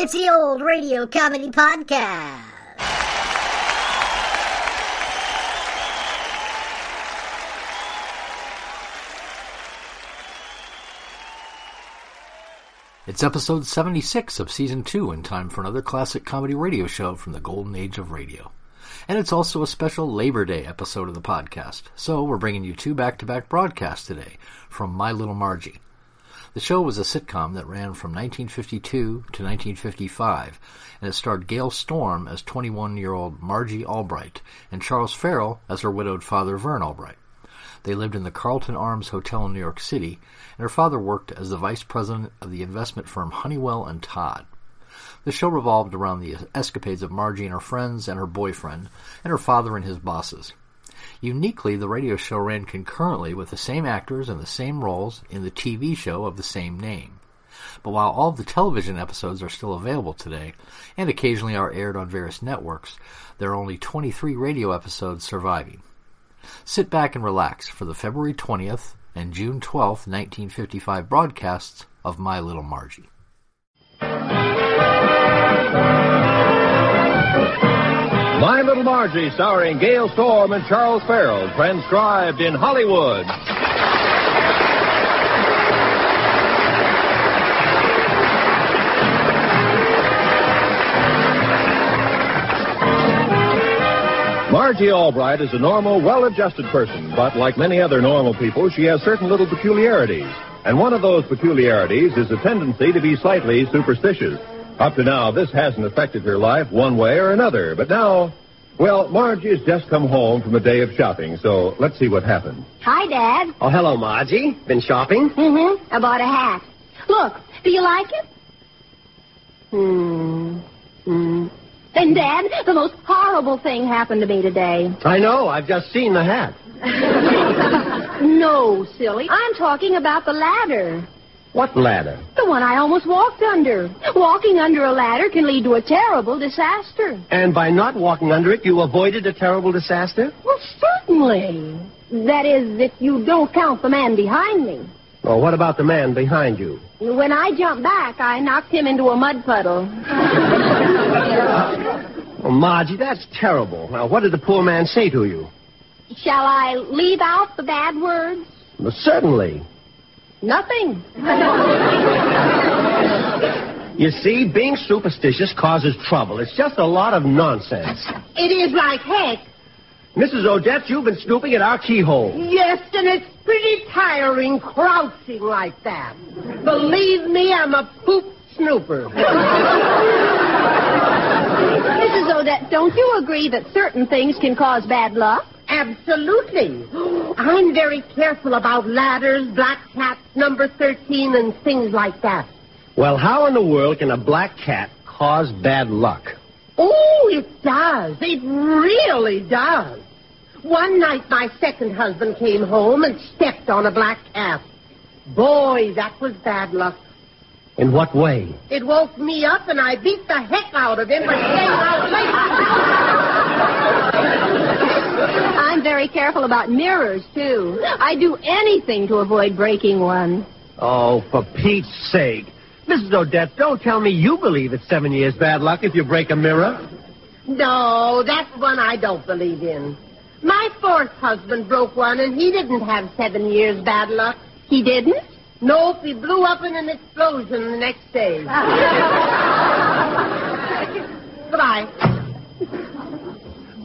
It's the old radio comedy podcast. It's episode 76 of season 2 in time for another classic comedy radio show from the golden age of radio. And it's also a special Labor Day episode of the podcast, so we're bringing you two back-to-back broadcasts today from My Little Margie. The show was a sitcom that ran from 1952 to 1955, and it starred Gale Storm as 21-year-old Margie Albright and Charles Farrell as her widowed father Vern Albright. They lived in the Carlton Arms Hotel in New York City, and her father worked as the vice president of the investment firm Honeywell and Todd. The show revolved around the escapades of Margie and her friends and her boyfriend, and her father and his bosses. Uniquely, the radio show ran concurrently with the same actors and the same roles in the TV show of the same name. But while all of the television episodes are still available today, and occasionally are aired on various networks, there are only 23 radio episodes surviving. Sit back and relax for the February 20th and June 12th, 1955 broadcasts of My Little Margie. My Little Margie, starring Gale Storm and Charles Farrell, transcribed in Hollywood. Margie Albright is a normal, well-adjusted person, but like many other normal people, she has certain little peculiarities. And one of those peculiarities is a tendency to be slightly superstitious. Up to now, this hasn't affected her life one way or another, but now, well, Margie has just come home from a day of shopping, so let's see what happened. Hi, Dad. Oh, hello, Margie. Been shopping? Mm-hmm. I bought a hat. Look, do you like it? Hmm. Hmm. And, Dad, the most horrible thing happened to me today. I know. I've just seen the hat. no, silly. I'm talking about the ladder. What ladder? The one I almost walked under. Walking under a ladder can lead to a terrible disaster. And by not walking under it, you avoided a terrible disaster? Well, certainly. That is, if you don't count the man behind me. Well, what about the man behind you? When I jumped back, I knocked him into a mud puddle. oh, Margie, that's terrible. Now, what did the poor man say to you? Shall I leave out the bad words? Well, certainly. Nothing. you see, being superstitious causes trouble. It's just a lot of nonsense. It is like heck. Mrs. Odette, you've been snooping at our keyhole. Yes, and it's pretty tiring crouching like that. Believe me, I'm a poop snooper. Mrs. Odette, don't you agree that certain things can cause bad luck? Absolutely. I'm very careful about ladders, black cats, number 13, and things like that. Well, how in the world can a black cat cause bad luck? Oh, it does. It really does. One night, my second husband came home and stepped on a black cat. Boy, that was bad luck. In what way? It woke me up, and I beat the heck out of him for staying out late. I'm very careful about mirrors, too. I do anything to avoid breaking one. Oh, for Pete's sake. Mrs. Odette, don't tell me you believe it's seven years bad luck if you break a mirror. No, that's one I don't believe in. My fourth husband broke one, and he didn't have seven years bad luck. He didn't? Nope, he blew up in an explosion the next day. Goodbye.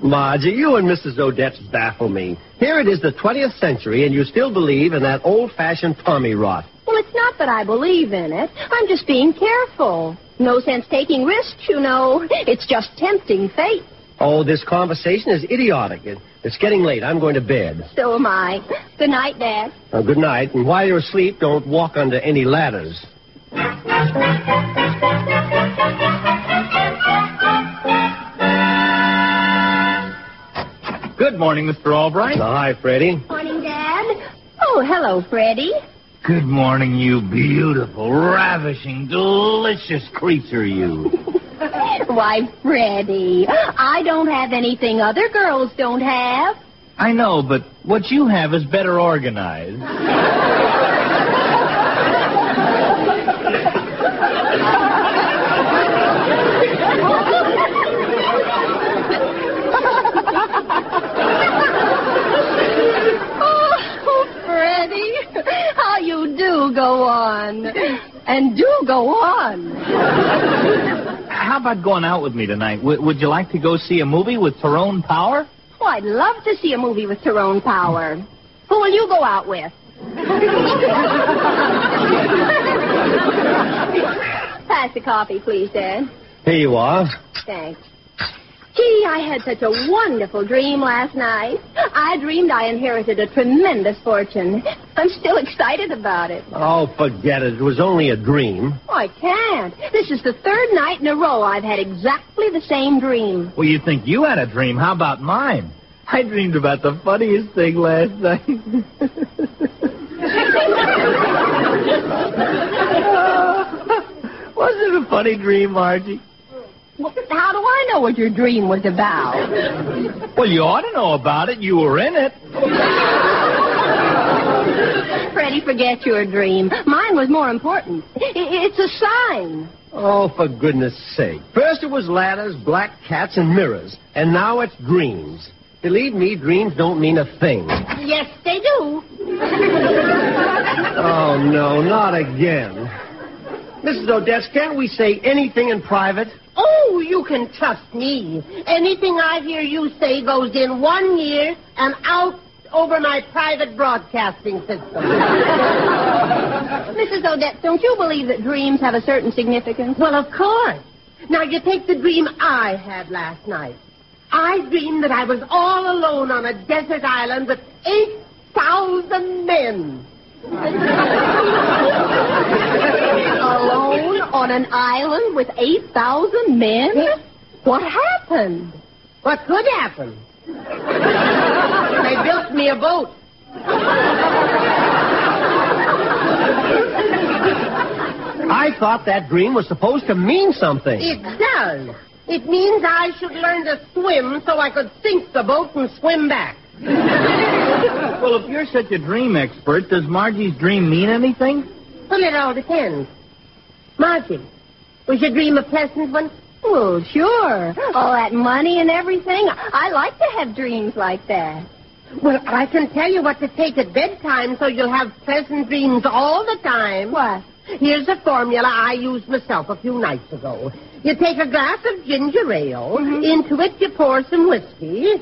Margie, you and Mrs. Odette baffle me. Here it is the 20th century, and you still believe in that old-fashioned Tommy rot. Well, it's not that I believe in it. I'm just being careful. No sense taking risks, you know. It's just tempting fate. Oh, this conversation is idiotic. It's getting late. I'm going to bed. So am I. Good night, Dad. Uh, good night. And while you're asleep, don't walk under any ladders. Good morning, Mr. Albright. Oh, hi, Freddie. Morning, Dad. Oh, hello, Freddie. Good morning, you beautiful, ravishing, delicious creature, you. Why, Freddie, I don't have anything other girls don't have. I know, but what you have is better organized. Oh, Freddie, how you do go on. And do go on. How about going out with me tonight? W- would you like to go see a movie with Tyrone Power? Oh, I'd love to see a movie with Tyrone Power. Who will you go out with? Pass the coffee, please, Dad. Here you are. Thanks. Gee, I had such a wonderful dream last night. I dreamed I inherited a tremendous fortune. I'm still excited about it. Oh, forget it. It was only a dream. Oh, I can't. This is the third night in a row I've had exactly the same dream. Well, you think you had a dream. How about mine? I dreamed about the funniest thing last night. Wasn't it a funny dream, Margie? Well, how do I know what your dream was about? Well, you ought to know about it. You were in it. Freddie, forget your dream. Mine was more important. It's a sign. Oh, for goodness sake. First it was ladders, black cats, and mirrors. And now it's dreams. Believe me, dreams don't mean a thing. Yes, they do. Oh, no, not again. Mrs. Odette, can't we say anything in private? Oh, you can trust me. Anything I hear you say goes in one ear and out over my private broadcasting system. Mrs. Odette, don't you believe that dreams have a certain significance? well, of course. Now, you take the dream I had last night. I dreamed that I was all alone on a desert island with 8,000 men. Alone on an island with 8,000 men? What happened? What could happen? they built me a boat. I thought that dream was supposed to mean something. It does. It means I should learn to swim so I could sink the boat and swim back. Well, if you're such a dream expert, does Margie's dream mean anything? Well, it all depends. Margie, was your dream a pleasant one? Well, sure. All that money and everything. I like to have dreams like that. Well, I can tell you what to take at bedtime so you'll have pleasant dreams all the time. What? Here's a formula I used myself a few nights ago. You take a glass of ginger ale. Mm-hmm. Into it, you pour some whiskey.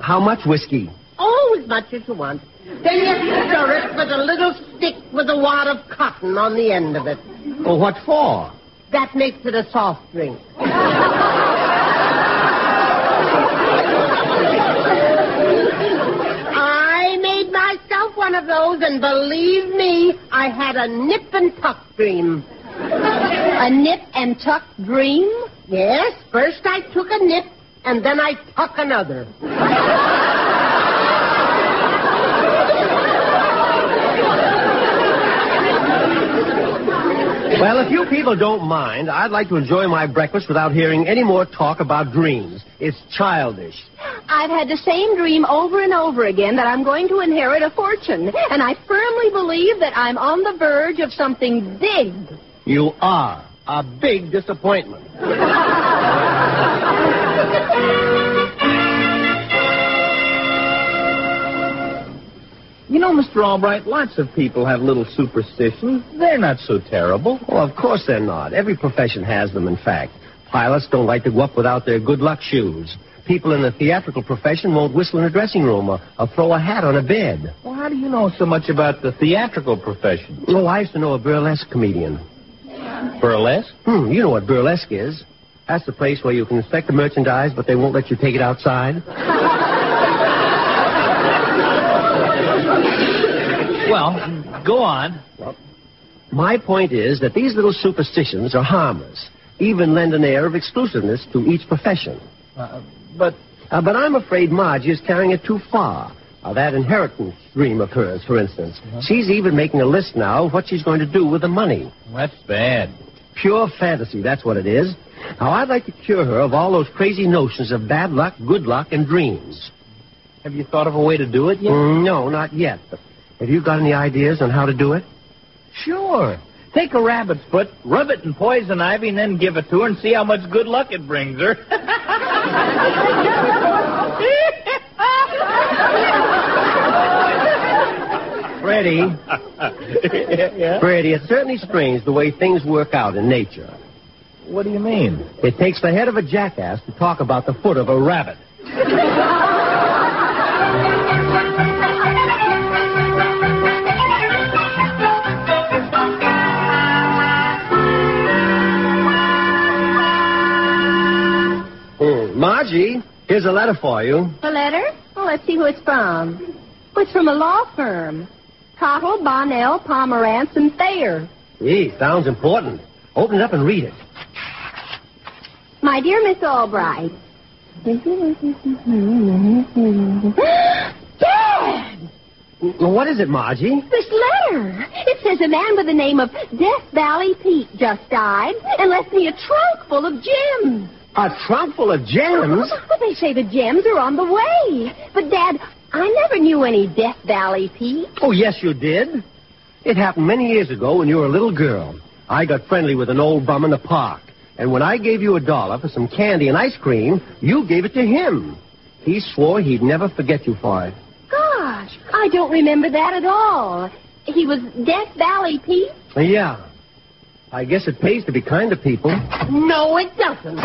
How much whiskey? Oh, as much as you want. Then you stir it with a little stick with a wad of cotton on the end of it. Well, what for? That makes it a soft drink. I made myself one of those, and believe me, I had a nip and tuck dream. A nip and tuck dream? Yes, first I took a nip, and then I tuck another. Well, if you people don't mind, I'd like to enjoy my breakfast without hearing any more talk about dreams. It's childish. I've had the same dream over and over again that I'm going to inherit a fortune. And I firmly believe that I'm on the verge of something big. You are a big disappointment. You know, Mr. Albright, lots of people have little superstitions. They're not so terrible. Well, of course they're not. Every profession has them, in fact. Pilots don't like to go up without their good luck shoes. People in the theatrical profession won't whistle in a dressing room or, or throw a hat on a bed. Well, how do you know so much about the theatrical profession? Oh, I used to know a burlesque comedian. Burlesque? Hmm, you know what burlesque is. That's the place where you can inspect the merchandise, but they won't let you take it outside. Well, go on. Well, My point is that these little superstitions are harmless, even lend an air of exclusiveness to each profession. Uh, but Uh, but I'm afraid Margie is carrying it too far. Uh, that inheritance dream of hers, for instance. She's even making a list now of what she's going to do with the money. that's bad. Pure fantasy, that's what it is. Now, I'd like to cure her of all those crazy notions of bad luck, good luck, and dreams. Have you thought of a way to do it yet? Mm, no, not yet. But have you got any ideas on how to do it? Sure. Take a rabbit's foot, rub it in poison ivy, and then give it to her and see how much good luck it brings her. Freddie, yeah? Freddie, it's certainly strange the way things work out in nature. What do you mean? It takes the head of a jackass to talk about the foot of a rabbit. Margie, here's a letter for you. A letter? Well, let's see who it's from. Oh, it's from a law firm. Cottle, Bonnell, Pomerantz, and Thayer. Gee, sounds important. Open it up and read it. My dear Miss Albright. Dad! Well, What is it, Margie? This letter. It says a man with the name of Death Valley Pete just died and left me a trunk full of gems. A trunk full of gems? But they say the gems are on the way. But, Dad, I never knew any Death Valley Pete. Oh, yes, you did. It happened many years ago when you were a little girl. I got friendly with an old bum in the park. And when I gave you a dollar for some candy and ice cream, you gave it to him. He swore he'd never forget you for it. Gosh, I don't remember that at all. He was Death Valley Pete? Yeah. I guess it pays to be kind to people. No, it doesn't.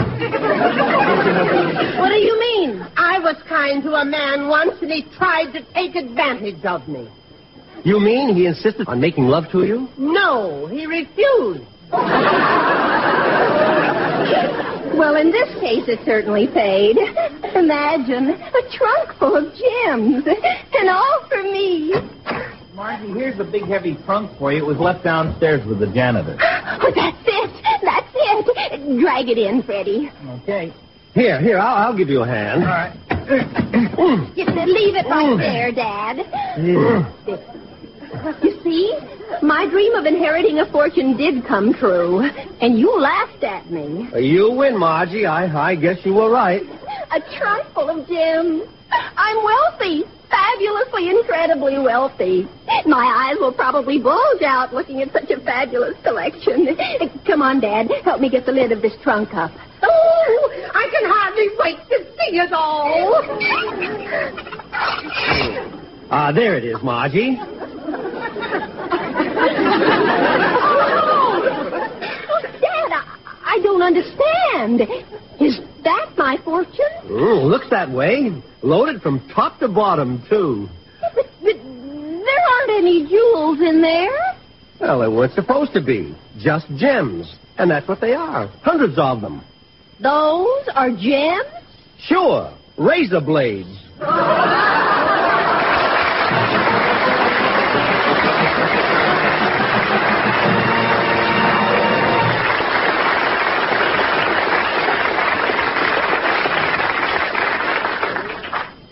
What do you mean? I was kind to a man once, and he tried to take advantage of me. You mean he insisted on making love to you? No, he refused. Well, in this case, it certainly paid. Imagine a trunk full of gems, and all for me. Margie, here's a big heavy trunk for you. It was left downstairs with the janitor. Oh, that's it. That's it. Drag it in, Freddie. Okay. Here, here, I'll, I'll give you a hand. All right. Just leave it right mm. there, Dad. Mm. You see, my dream of inheriting a fortune did come true, and you laughed at me. You win, Margie. I, I guess you were right. A trunk full of gems. I'm wealthy, fabulously, incredibly wealthy. My eyes will probably bulge out looking at such a fabulous collection. Come on, Dad, help me get the lid of this trunk up. Oh, I can hardly wait to see it all. Ah, there it is, Margie. Oh, Dad, I, I don't understand. Is that my fortune? Mm, looks that way. Loaded from top to bottom, too. But, but there aren't any jewels in there. Well, they weren't supposed to be. Just gems. And that's what they are. Hundreds of them. Those are gems? Sure. Razor blades.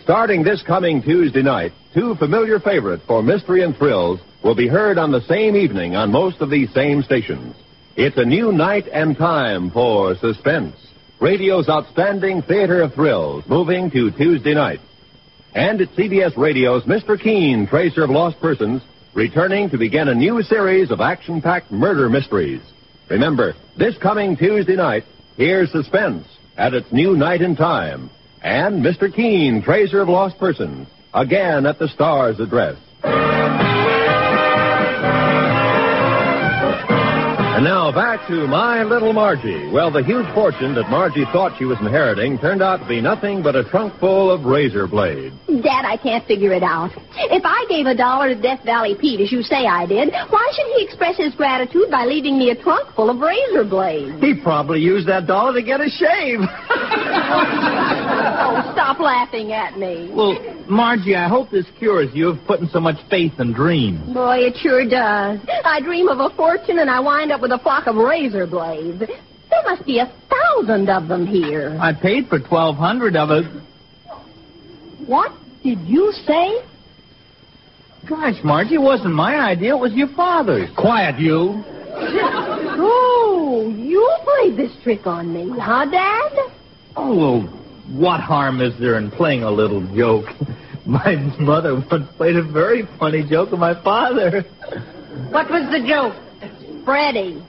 Starting this coming Tuesday night, two familiar favorites for mystery and thrills will be heard on the same evening on most of these same stations. It's a new night and time for Suspense, radio's outstanding theater of thrills, moving to Tuesday night. And it's CBS Radio's Mr. Keen, Tracer of Lost Persons, returning to begin a new series of action-packed murder mysteries. Remember, this coming Tuesday night, here's Suspense at its new night and time. And Mr. Keen, Tracer of Lost Persons, again at the Star's address. And now back to my little Margie. Well, the huge fortune that Margie thought she was inheriting turned out to be nothing but a trunk full of razor blades. Dad, I can't figure it out. If I gave a dollar to Death Valley Pete, as you say I did, why should he express his gratitude by leaving me a trunk full of razor blades? He probably used that dollar to get a shave. Oh, stop laughing at me. Well, Margie, I hope this cures you of putting so much faith in dreams. Boy, it sure does. I dream of a fortune and I wind up with a flock of razor blades. There must be a thousand of them here. I paid for twelve hundred of it. What did you say? Gosh, Margie, it wasn't my idea. It was your father's. Quiet, you. Oh, You played this trick on me, huh, Dad? Oh, well, what harm is there in playing a little joke? My mother once played a very funny joke on my father. What was the joke? Freddie.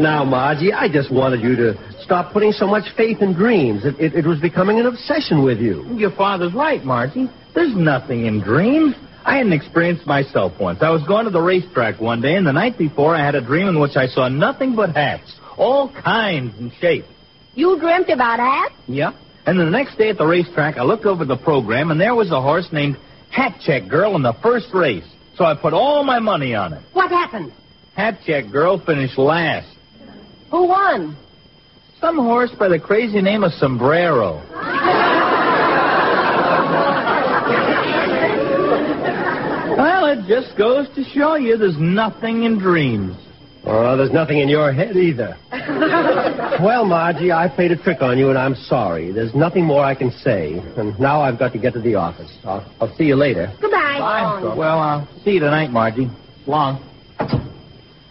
Now, Margie, I just wanted you to stop putting so much faith in dreams. It, it, it was becoming an obsession with you. Your father's right, Margie. There's nothing in dreams. I had an experience myself once. I was going to the racetrack one day, and the night before, I had a dream in which I saw nothing but hats, all kinds and shapes. You dreamt about hats? Yeah. And then the next day at the racetrack, I looked over the program, and there was a horse named Hat Check Girl in the first race. So I put all my money on it. What happened? Hat Check Girl finished last. Who won? Some horse by the crazy name of Sombrero. well, it just goes to show you there's nothing in dreams. Oh, there's nothing in your head either. well, Margie, I played a trick on you, and I'm sorry. There's nothing more I can say. And now I've got to get to the office. I'll, I'll see you later. Goodbye. Well, I'll see you tonight, Margie. Long.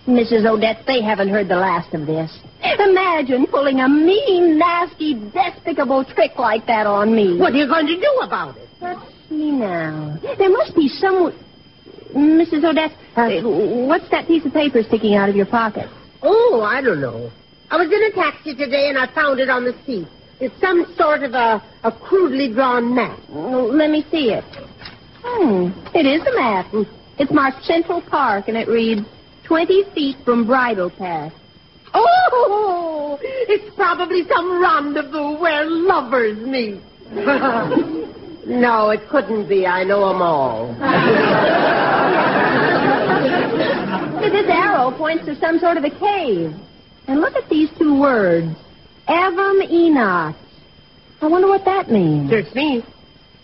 Mrs. Odette, they haven't heard the last of this. Imagine pulling a mean, nasty, despicable trick like that on me. What are you going to do about it? Let's see now. There must be some. Mrs. Odette, uh, what's that piece of paper sticking out of your pocket? Oh, I don't know. I was in a taxi today and I found it on the seat. It's some sort of a, a crudely drawn map. Well, let me see it. Hmm, it is a map. It's marked Central Park, and it reads 20 feet from Bridle Path. Oh, it's probably some rendezvous where lovers meet. no, it couldn't be. I know them all. This arrow points to some sort of a cave. And look at these two words. Evum Enoch. I wonder what that means. Search me.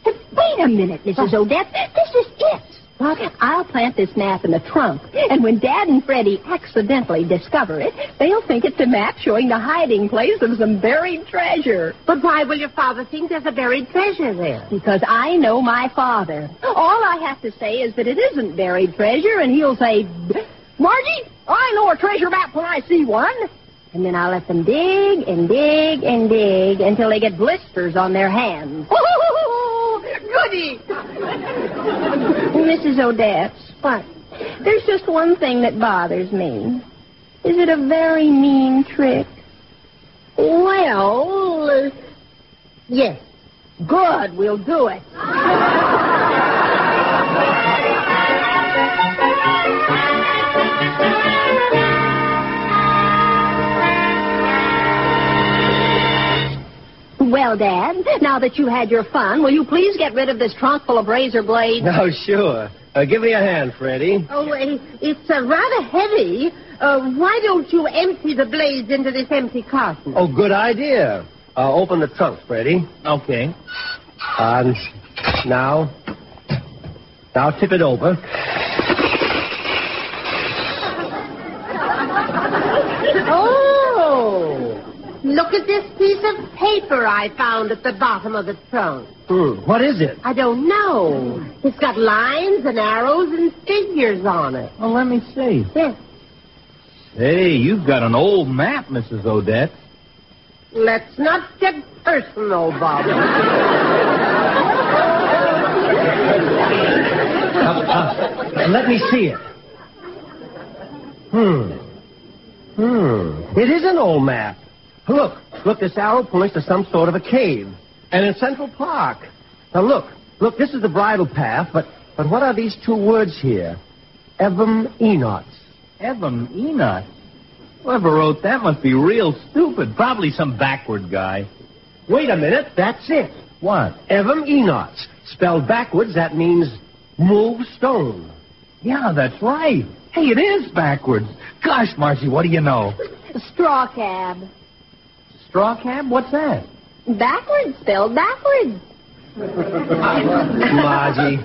Wait a minute, Mrs. Odette. This is it. What? I'll plant this map in the trunk, and when Dad and Freddie accidentally discover it, they'll think it's a map showing the hiding place of some buried treasure. But why will your father think there's a buried treasure there? Because I know my father. All I have to say is that it isn't buried treasure, and he'll say, Margie, I know a treasure map when I see one. And then I'll let them dig and dig and dig until they get blisters on their hands. Goody! Mrs. Odette, what? There's just one thing that bothers me. Is it a very mean trick? Well, uh, yes. Good, we'll do it. Well, Dad, now that you've had your fun, will you please get rid of this trunk full of razor blades? No, sure. Uh, give me a hand, Freddie. Oh, uh, it's uh, rather heavy. Uh, why don't you empty the blades into this empty carton? Oh, good idea. Uh, open the trunk, Freddie. Okay. And now, now tip it over. Oh! Look at this piece of paper I found at the bottom of the trunk. Hmm. What is it? I don't know. It's got lines and arrows and figures on it. Well, let me see. Yes. Hey, you've got an old map, Mrs. Odette. Let's not get personal, Bob. Uh, let me see it. Hmm. Hmm. It is an old map. Look, look, this arrow points to some sort of a cave. And in Central Park. Now look, look, this is the bridle path, but but what are these two words here? Evum Enoch. Evan Enoch. Whoever wrote that must be real stupid. Probably some backward guy. Wait a minute, that's it. What? Evum Enoch. Spelled backwards, that means move stone. Yeah, that's right. Hey, it is backwards. Gosh, Marcy, what do you know? Straw cab. Straw cab? What's that? Backwards, spelled backwards. Margie.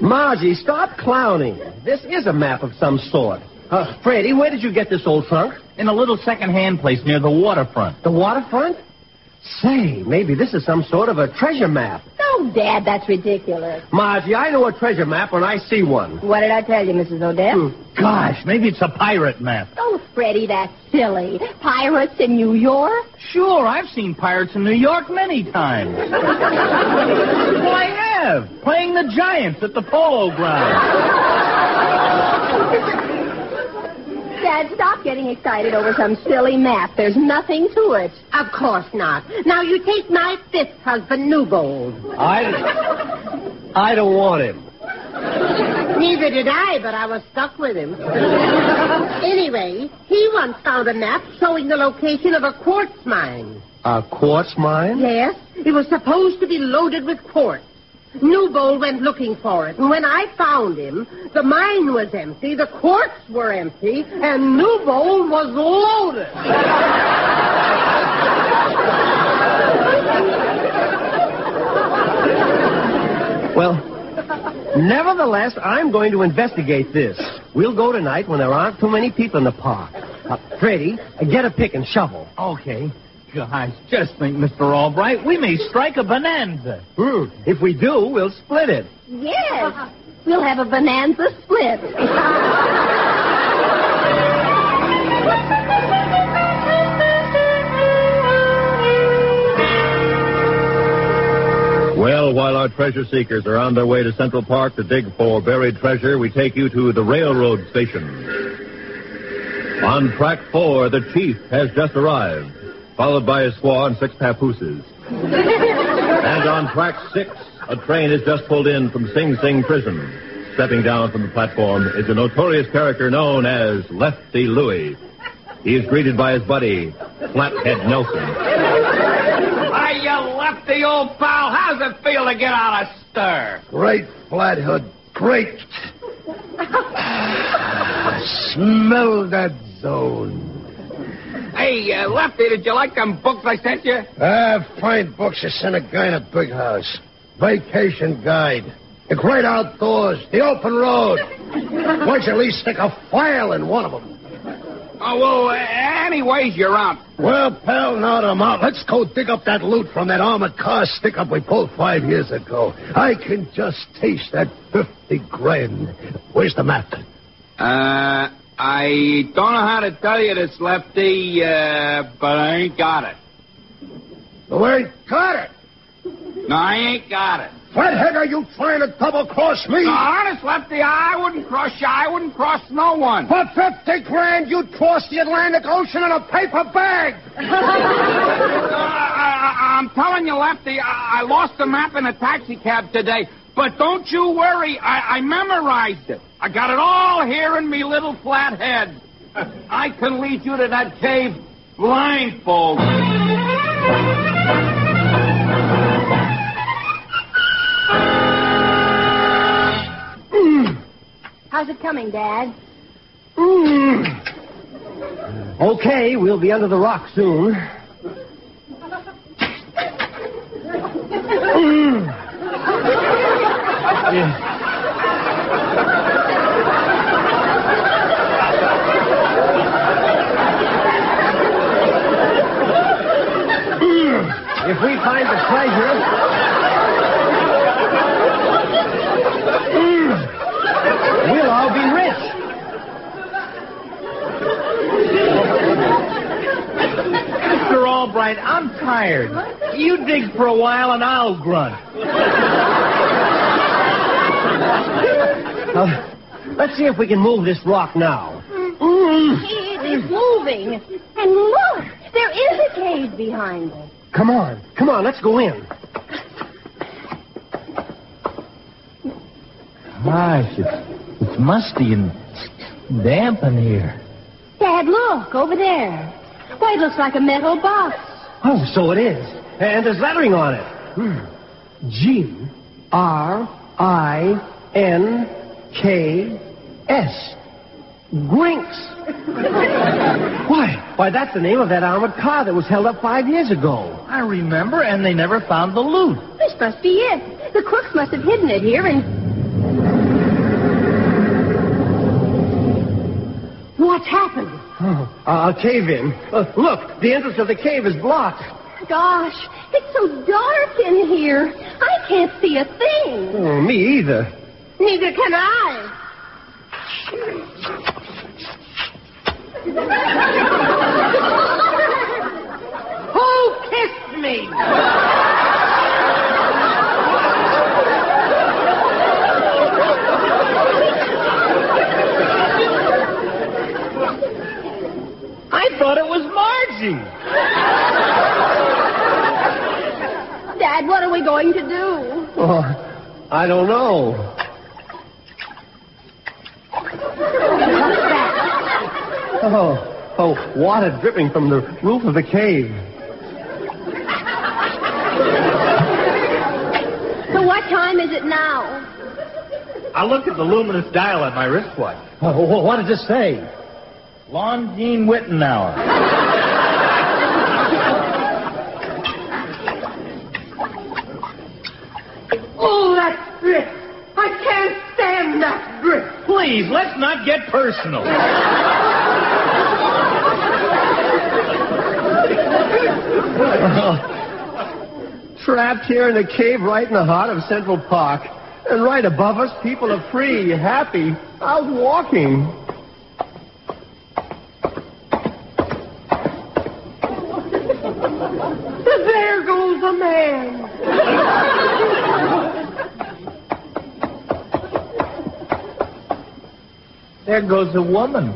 Margie, stop clowning. This is a map of some sort. Uh, Freddie, where did you get this old trunk? In a little second-hand place near the waterfront. The waterfront? Say, maybe this is some sort of a treasure map. No, Dad, that's ridiculous. Margie, I know a treasure map when I see one. What did I tell you, Mrs. Odette? Hmm. Gosh, maybe it's a pirate map. Oh, Freddie, that's silly. Pirates in New York? Sure, I've seen pirates in New York many times. well, I have, playing the Giants at the Polo Grounds. Dad, stop getting excited over some silly map. There's nothing to it. Of course not. Now you take my fifth husband, Newbold. I, I don't want him. Neither did I, but I was stuck with him. anyway, he once found a map showing the location of a quartz mine. A quartz mine? Yes, it was supposed to be loaded with quartz. Newbold went looking for it, and when I found him, the mine was empty, the quartz were empty, and Newbold was loaded. Well, nevertheless, I'm going to investigate this. We'll go tonight when there aren't too many people in the park. Uh, Freddie, uh, get a pick and shovel. Okay. Gosh, just think, Mr. Albright, we may strike a bonanza. Hmm. If we do, we'll split it. Yes. We'll have a bonanza split. Well, while our treasure seekers are on their way to Central Park to dig for buried treasure, we take you to the railroad station. On track four, the chief has just arrived, followed by a squaw and six papooses. and on track six, a train has just pulled in from Sing Sing prison. Stepping down from the platform is a notorious character known as Lefty Louie. He is greeted by his buddy, Flathead Nelson. Hey, you lefty old pal, how's it feel to get out of stir? Great, Flathead. Great. Smell that zone. Hey, uh, Lefty, did you like them books I sent you? Ah, fine books you sent a guy in a big house. Vacation guide. The great outdoors. The open road. Why don't you at least stick a file in one of them? Oh, well, uh, anyways, you're out. Well, pal, now that I'm out, let's go dig up that loot from that armored car stick-up we pulled five years ago. I can just taste that 50 grand. Where's the map? Uh, I don't know how to tell you this, Lefty, uh, but I ain't got it. You ain't got it. No, I ain't got it. Flathead, are you trying to double-cross me? No, honest, Lefty, I wouldn't cross you. I wouldn't cross no one. For 50 grand, you'd cross the Atlantic Ocean in a paper bag. Uh, I, am telling you, Lefty, I, I lost the map in a taxi cab today. But don't you worry, I, I memorized it. I got it all here in me little flat head. I can lead you to that cave blindfold. Hmm. How's it coming, Dad? Hmm. Okay, we'll be under the rock soon. Hmm. If we find the treasure, we'll all be rich. Mr. Albright, I'm tired. You dig for a while and I'll grunt. Uh, let's see if we can move this rock now. It is moving. And look, there is a cave behind it. Come on, come on, let's go in. Gosh, it's, it's musty and damp in here. Dad, look, over there. Why, it looks like a metal box. Oh, so it is. And there's lettering on it. Hmm. G R I N K S. Grinks. Why? Why, that's the name of that armored car that was held up five years ago. I remember, and they never found the loot. This must be it. The crooks must have hidden it here and. What's happened? Oh, a cave in. Uh, look, the entrance of the cave is blocked. Gosh, it's so dark in here. I can't see a thing. Oh, me either. Neither can I. Who kissed me? I thought it was Margie. Dad, what are we going to do? Oh, I don't know. Oh, oh, water dripping from the roof of the cave. So what time is it now? I looked at the luminous dial on my wristwatch. Oh, what does it say? Longine Wittnauer. Oh, that drip. I can't stand that drip. Please, let's not get personal. Trapped here in a cave right in the heart of Central Park. And right above us, people are free, happy, out walking. There goes a man. There goes a woman.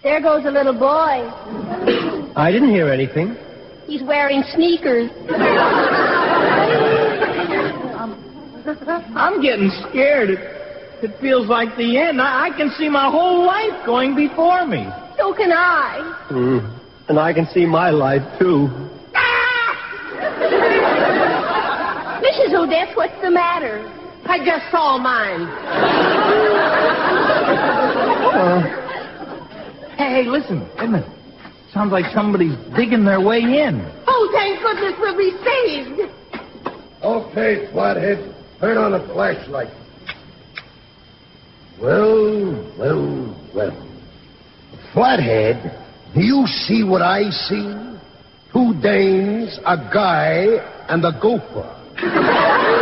There goes a little boy. I didn't hear anything. He's wearing sneakers. I'm getting scared. It, it feels like the end. I, I can see my whole life going before me. So can I. Hmm. And I can see my life, too. Ah! Mrs. Odette, what's the matter? I just saw mine. Uh, hey, hey, listen. Wait a minute. Sounds like somebody's digging their way in. Oh, thank goodness we'll be saved. Okay, Flathead, turn on the flashlight. Well, well, well. Flathead, do you see what I see? Two dames, a guy, and a gopher.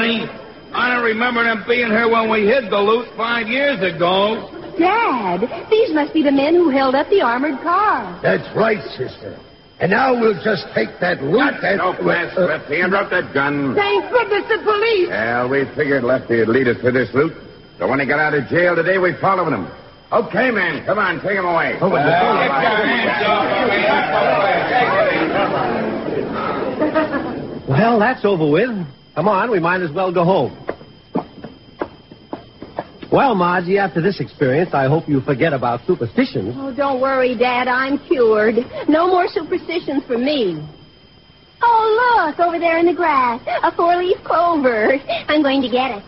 That's. I don't remember them being here when we hid the loot five years ago. Dad, these must be the men who held up the armored car. That's right, sister. And now we'll just take that loot that... No place, uh, Lefty. And drop that gun. Thank goodness the police. Well, we figured Lefty would lead us to this loot. So when he got out of jail today, we followed him. Okay, man. Come on, take him away. Oh, but- Well, get your hands off. Well, that's over with. Come on, we might as well go home. Well, Margie, after this experience, I hope you forget about superstitions. Oh, don't worry, Dad. I'm cured. No more superstitions for me. Oh, look, over there in the grass. A four-leaf clover. I'm going to get it.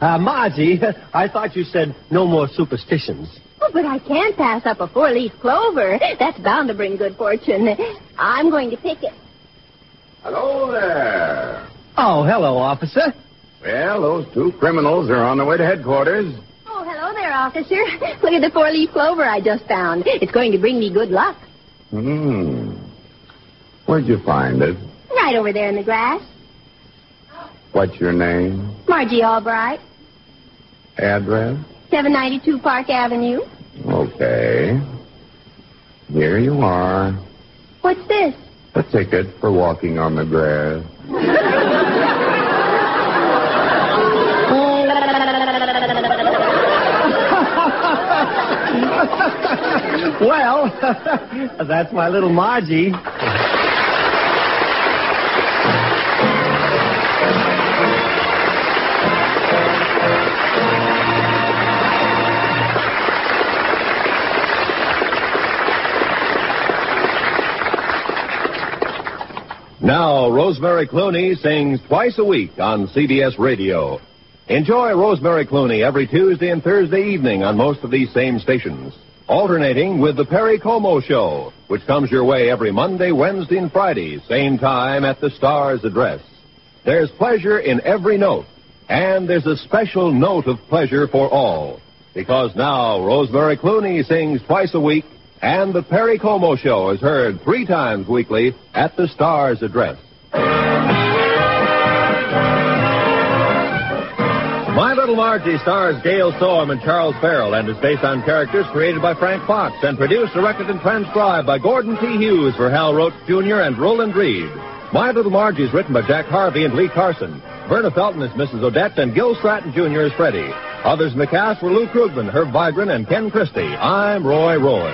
Uh, Margie, I thought you said no more superstitions. Oh, but I can't pass up a four-leaf clover. That's bound to bring good fortune. I'm going to pick it. Hello there. Oh, hello, officer. Well, those two criminals are on their way to headquarters. Oh, hello there, officer. Look at the four-leaf clover I just found. It's going to bring me good luck. Hmm. Where'd you find it? Right over there in the grass. What's your name? Margie Albright, Address? 792 Park Avenue. Okay. Here you are. What's this? A ticket for walking on the grass. Well, that's my little Margie. Now, Rosemary Clooney sings twice a week on CBS Radio. Enjoy Rosemary Clooney every Tuesday and Thursday evening on most of these same stations. alternating with the Perry Como Show, which comes your way every Monday, Wednesday, and Friday, same time at the Star's address. There's pleasure in every note, and there's a special note of pleasure for all. Because now Rosemary Clooney sings twice a week, and the Perry Como Show is heard three times weekly at the Star's address. My Little Margie stars Gale Storm and Charles Farrell and is based on characters created by Frank Fox and produced, directed, and transcribed by Gordon T. Hughes for Hal Roach Jr. and Roland Reed. My Little Margie is written by Jack Harvey and Lee Carson. Verna Felton is Mrs. Odette and Gil Stratton Jr. is Freddie. Others in the cast were Lou Krugman, Herb Vigran, and Ken Christie. I'm Roy Rowan.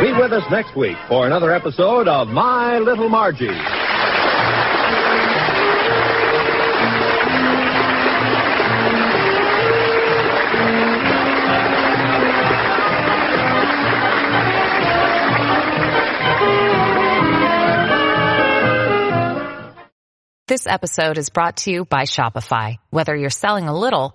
Be with us next week for another episode of My Little Margie. This episode is brought to you by Shopify. Whether you're selling a little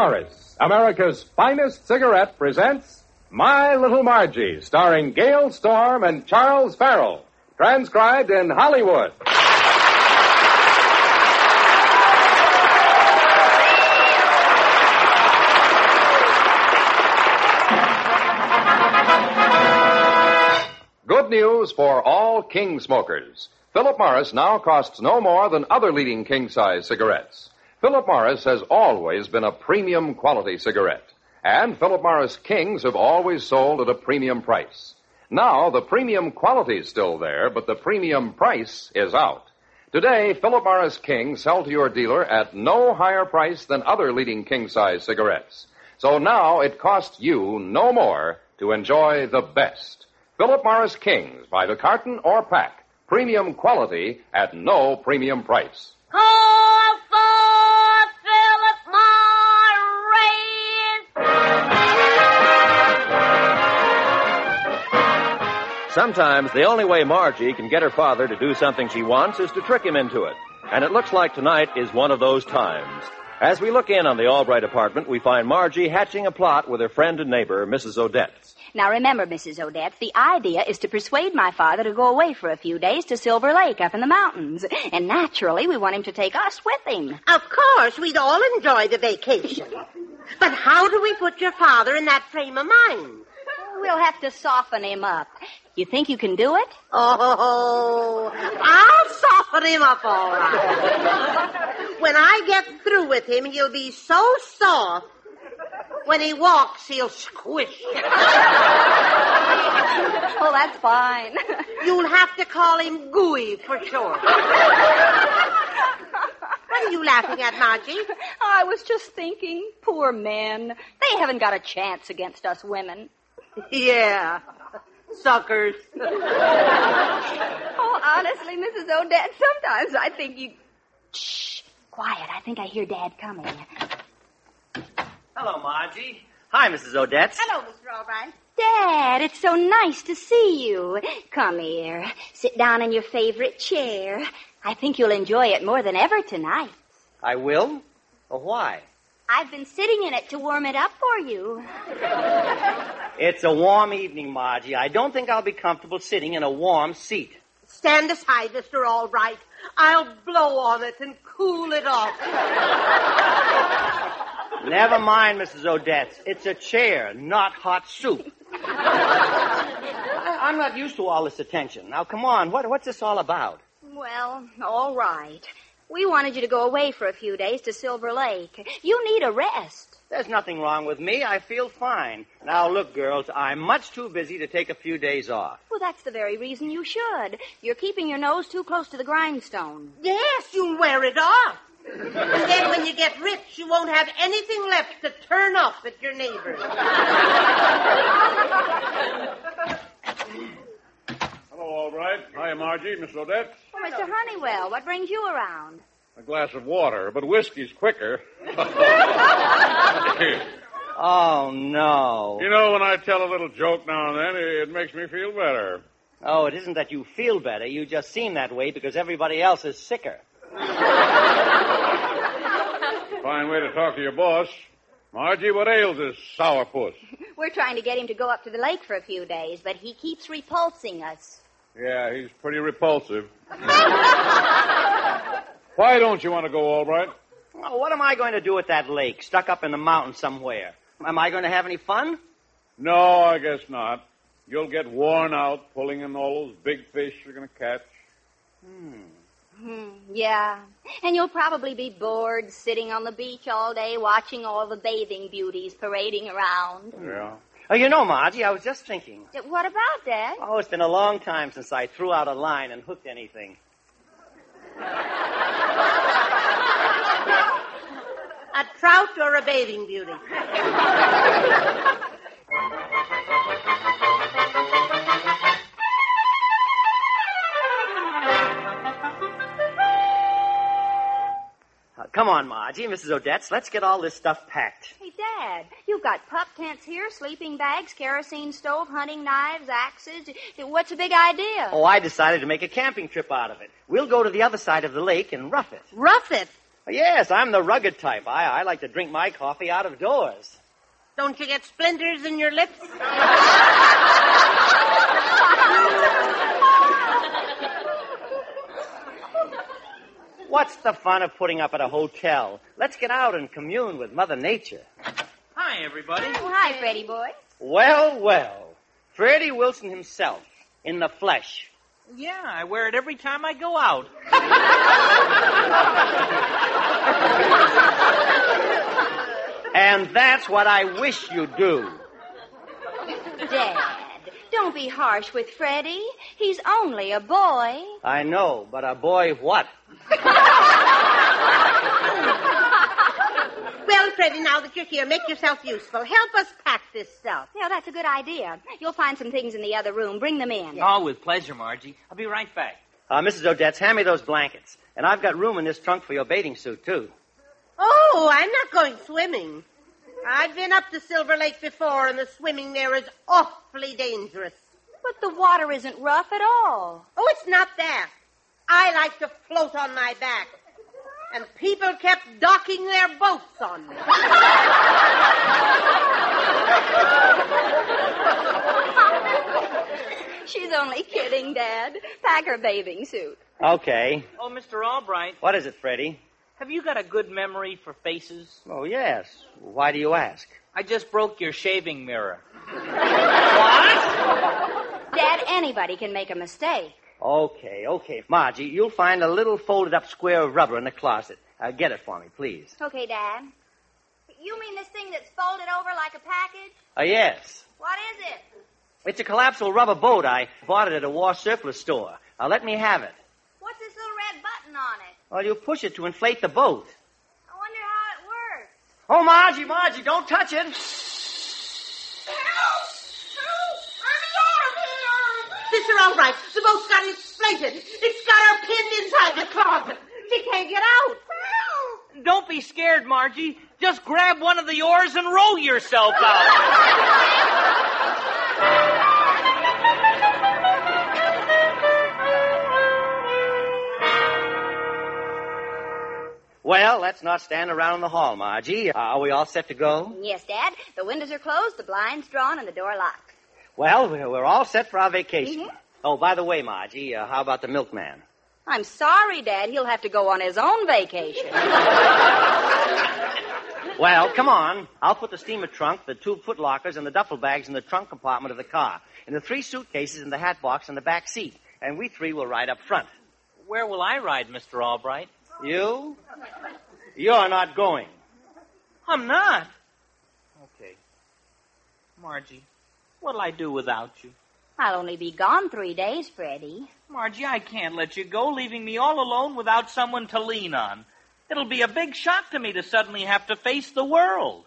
Morris, America's finest cigarette, presents My Little Margie, starring Gale Storm and Charles Farrell. Transcribed in Hollywood. Good news for all King smokers. Philip Morris now costs no more than other leading king size cigarettes. Philip Morris has always been a premium quality cigarette. And Philip Morris Kings have always sold at a premium price. Now, the premium quality is still there, but the premium price is out. Today, Philip Morris Kings sell to your dealer at no higher price than other leading king size cigarettes. So now it costs you no more to enjoy the best. Philip Morris Kings by the carton or pack. Premium quality at no premium price. Call Sometimes the only way Margie can get her father to do something she wants is to trick him into it. And it looks like tonight is one of those times. As we look in on the Albright apartment, we find Margie hatching a plot with her friend and neighbor, Mrs. Odette. Now remember, Mrs. Odette, the idea is to persuade my father to go away for a few days to Silver Lake up in the mountains. And naturally, we want him to take us with him. Of course, we'd all enjoy the vacation. But how do we put your father in that frame of mind? We'll have to soften him up. You think you can do it? Oh, I'll soften him up all right. When I get through with him, he'll be so soft. When he walks, he'll squish. Oh, that's fine. You'll have to call him Gooey for short. What are you laughing at, Margie? I was just thinking, poor men. They haven't got a chance against us women. Yeah. Suckers. Oh, honestly, Mrs. Odette, sometimes I think you. Shh. Quiet. I think I hear Dad coming. Hello, Margie. Hi, Mrs. Odette. Hello, Mr. Albright. Dad, it's so nice to see you. Come here. Sit down in your favorite chair. I think you'll enjoy it more than ever tonight. I will? Well, why? I've been sitting in it to warm it up for you. It's a warm evening, Margie. I don't think I'll be comfortable sitting in a warm seat. Stand aside, Mr. Albright. I'll blow on it and cool it off. Never mind, Mrs. Odette. It's a chair, not hot soup. I, I'm not used to all this attention. Now, come on. What, what's this all about? Well, all right. We wanted you to go away for a few days to Silver Lake. You need a rest. There's nothing wrong with me. I feel fine. Now, look, girls, I'm much too busy to take a few days off. Well, that's the very reason you should. You're keeping your nose too close to the grindstone. Yes, you'll wear it off. And then when you get get rich, you won't have anything left to turn up at your neighbors. Hello, all right. Hi, Margie, Miss Odette. Oh, Mr. Honeywell, what brings you around? A glass of water, but whiskey's quicker. Oh, no. You know, when I tell a little joke now and then, it makes me feel better. Oh, it isn't that you feel better. You just seem that way because everybody else is sicker. Fine way to talk to your boss. Margie, what ails this sourpuss? We're trying to get him to go up to the lake for a few days, but he keeps repulsing us. Yeah, he's pretty repulsive. Why don't you want to go, Albright? Oh, what am I going to do at that lake, stuck up in the mountain somewhere? Am I going to have any fun? No, I guess not. You'll get worn out pulling in all those big fish you're going to catch. Hmm, yeah. And you'll probably be bored sitting on the beach all day watching all the bathing beauties parading around. Yeah. Oh, you know, Margie, I was just thinking. What about that? Oh, it's been a long time since I threw out a line and hooked anything. A trout or a bathing beauty? Uh, come on, Margie, Mrs. Odette's. Let's get all this stuff packed. Hey, Dad, you've got pup tents here, sleeping bags, kerosene stove, hunting knives, axes. What's the big idea? Oh, I decided to make a camping trip out of it. We'll go to the other side of the lake and rough it. Rough it. Yes, I'm the rugged type. I, I like to drink my coffee out of doors. Don't you get splinters in your lips? What's the fun of putting up at a hotel? Let's get out and commune with Mother Nature. Hi, everybody. Oh, hi, Freddie boy. Well, well. Freddie Wilson himself, in the flesh. Yeah, I wear it every time I go out. And that's what I wish you'd do. Dad, don't be harsh with Freddie. He's only a boy. I know, but a boy what? Well, Freddie, now that you're here, make yourself useful. Help us pack this stuff. Yeah, that's a good idea. You'll find some things in the other room. Bring them in. Oh, with pleasure, Margie. I'll be right back. Uh, Mrs. Odette's, hand me those blankets. And I've got room in this trunk for your bathing suit, too. Oh, I'm not going swimming. I've been up to Silver Lake before, and the swimming there is awfully dangerous. But the water isn't rough at all. Oh, it's not that. I like to float on my back. And people kept docking their boats on me. She's only kidding, Dad. Pack her bathing suit. Okay. Oh, Mr. Albright, What is it, Freddie? have you got a good memory for faces? Oh, yes. Why do you ask? I just broke your shaving mirror. What? Dad, anybody can make a mistake. Okay, okay. Margie, you'll find a little folded up square of rubber in the closet. Uh, get it for me, please. Okay, Dad. You mean this thing that's folded over like a package? Uh, yes. What is it? It's a collapsible rubber boat. I bought it at a war surplus store. Now let me have it. What's this little red button on it? Well, you push it to inflate the boat. I wonder how it works. Oh, Margie, Margie, don't touch it. Sister, all right. The boat's got inflated. It's got her pinned inside the closet. She can't get out. Don't be scared, Margie. Just grab one of the oars and row yourself out. Well, let's not stand around in the hall, Margie. Uh, are we all set to go? Yes, Dad. The windows are closed, the blinds drawn, and the door locked. Well, we're we're all set for our vacation. Mhm. Oh, by the way, Margie, uh, how about the milkman? I'm sorry, Dad. He'll have to go on his own vacation. Well, come on. I'll put the steamer trunk, the two foot lockers, and the duffel bags in the trunk compartment of the car, and the three suitcases in the hat box in the back seat. And we three will ride up front. Where will I ride, Mr. Albright? You? You're not going. I'm not. Okay. Margie, what'll I do without you? I'll only be gone three days, Freddie. Margie, I can't let you go, leaving me all alone without someone to lean on. It'll be a big shock to me to suddenly have to face the world.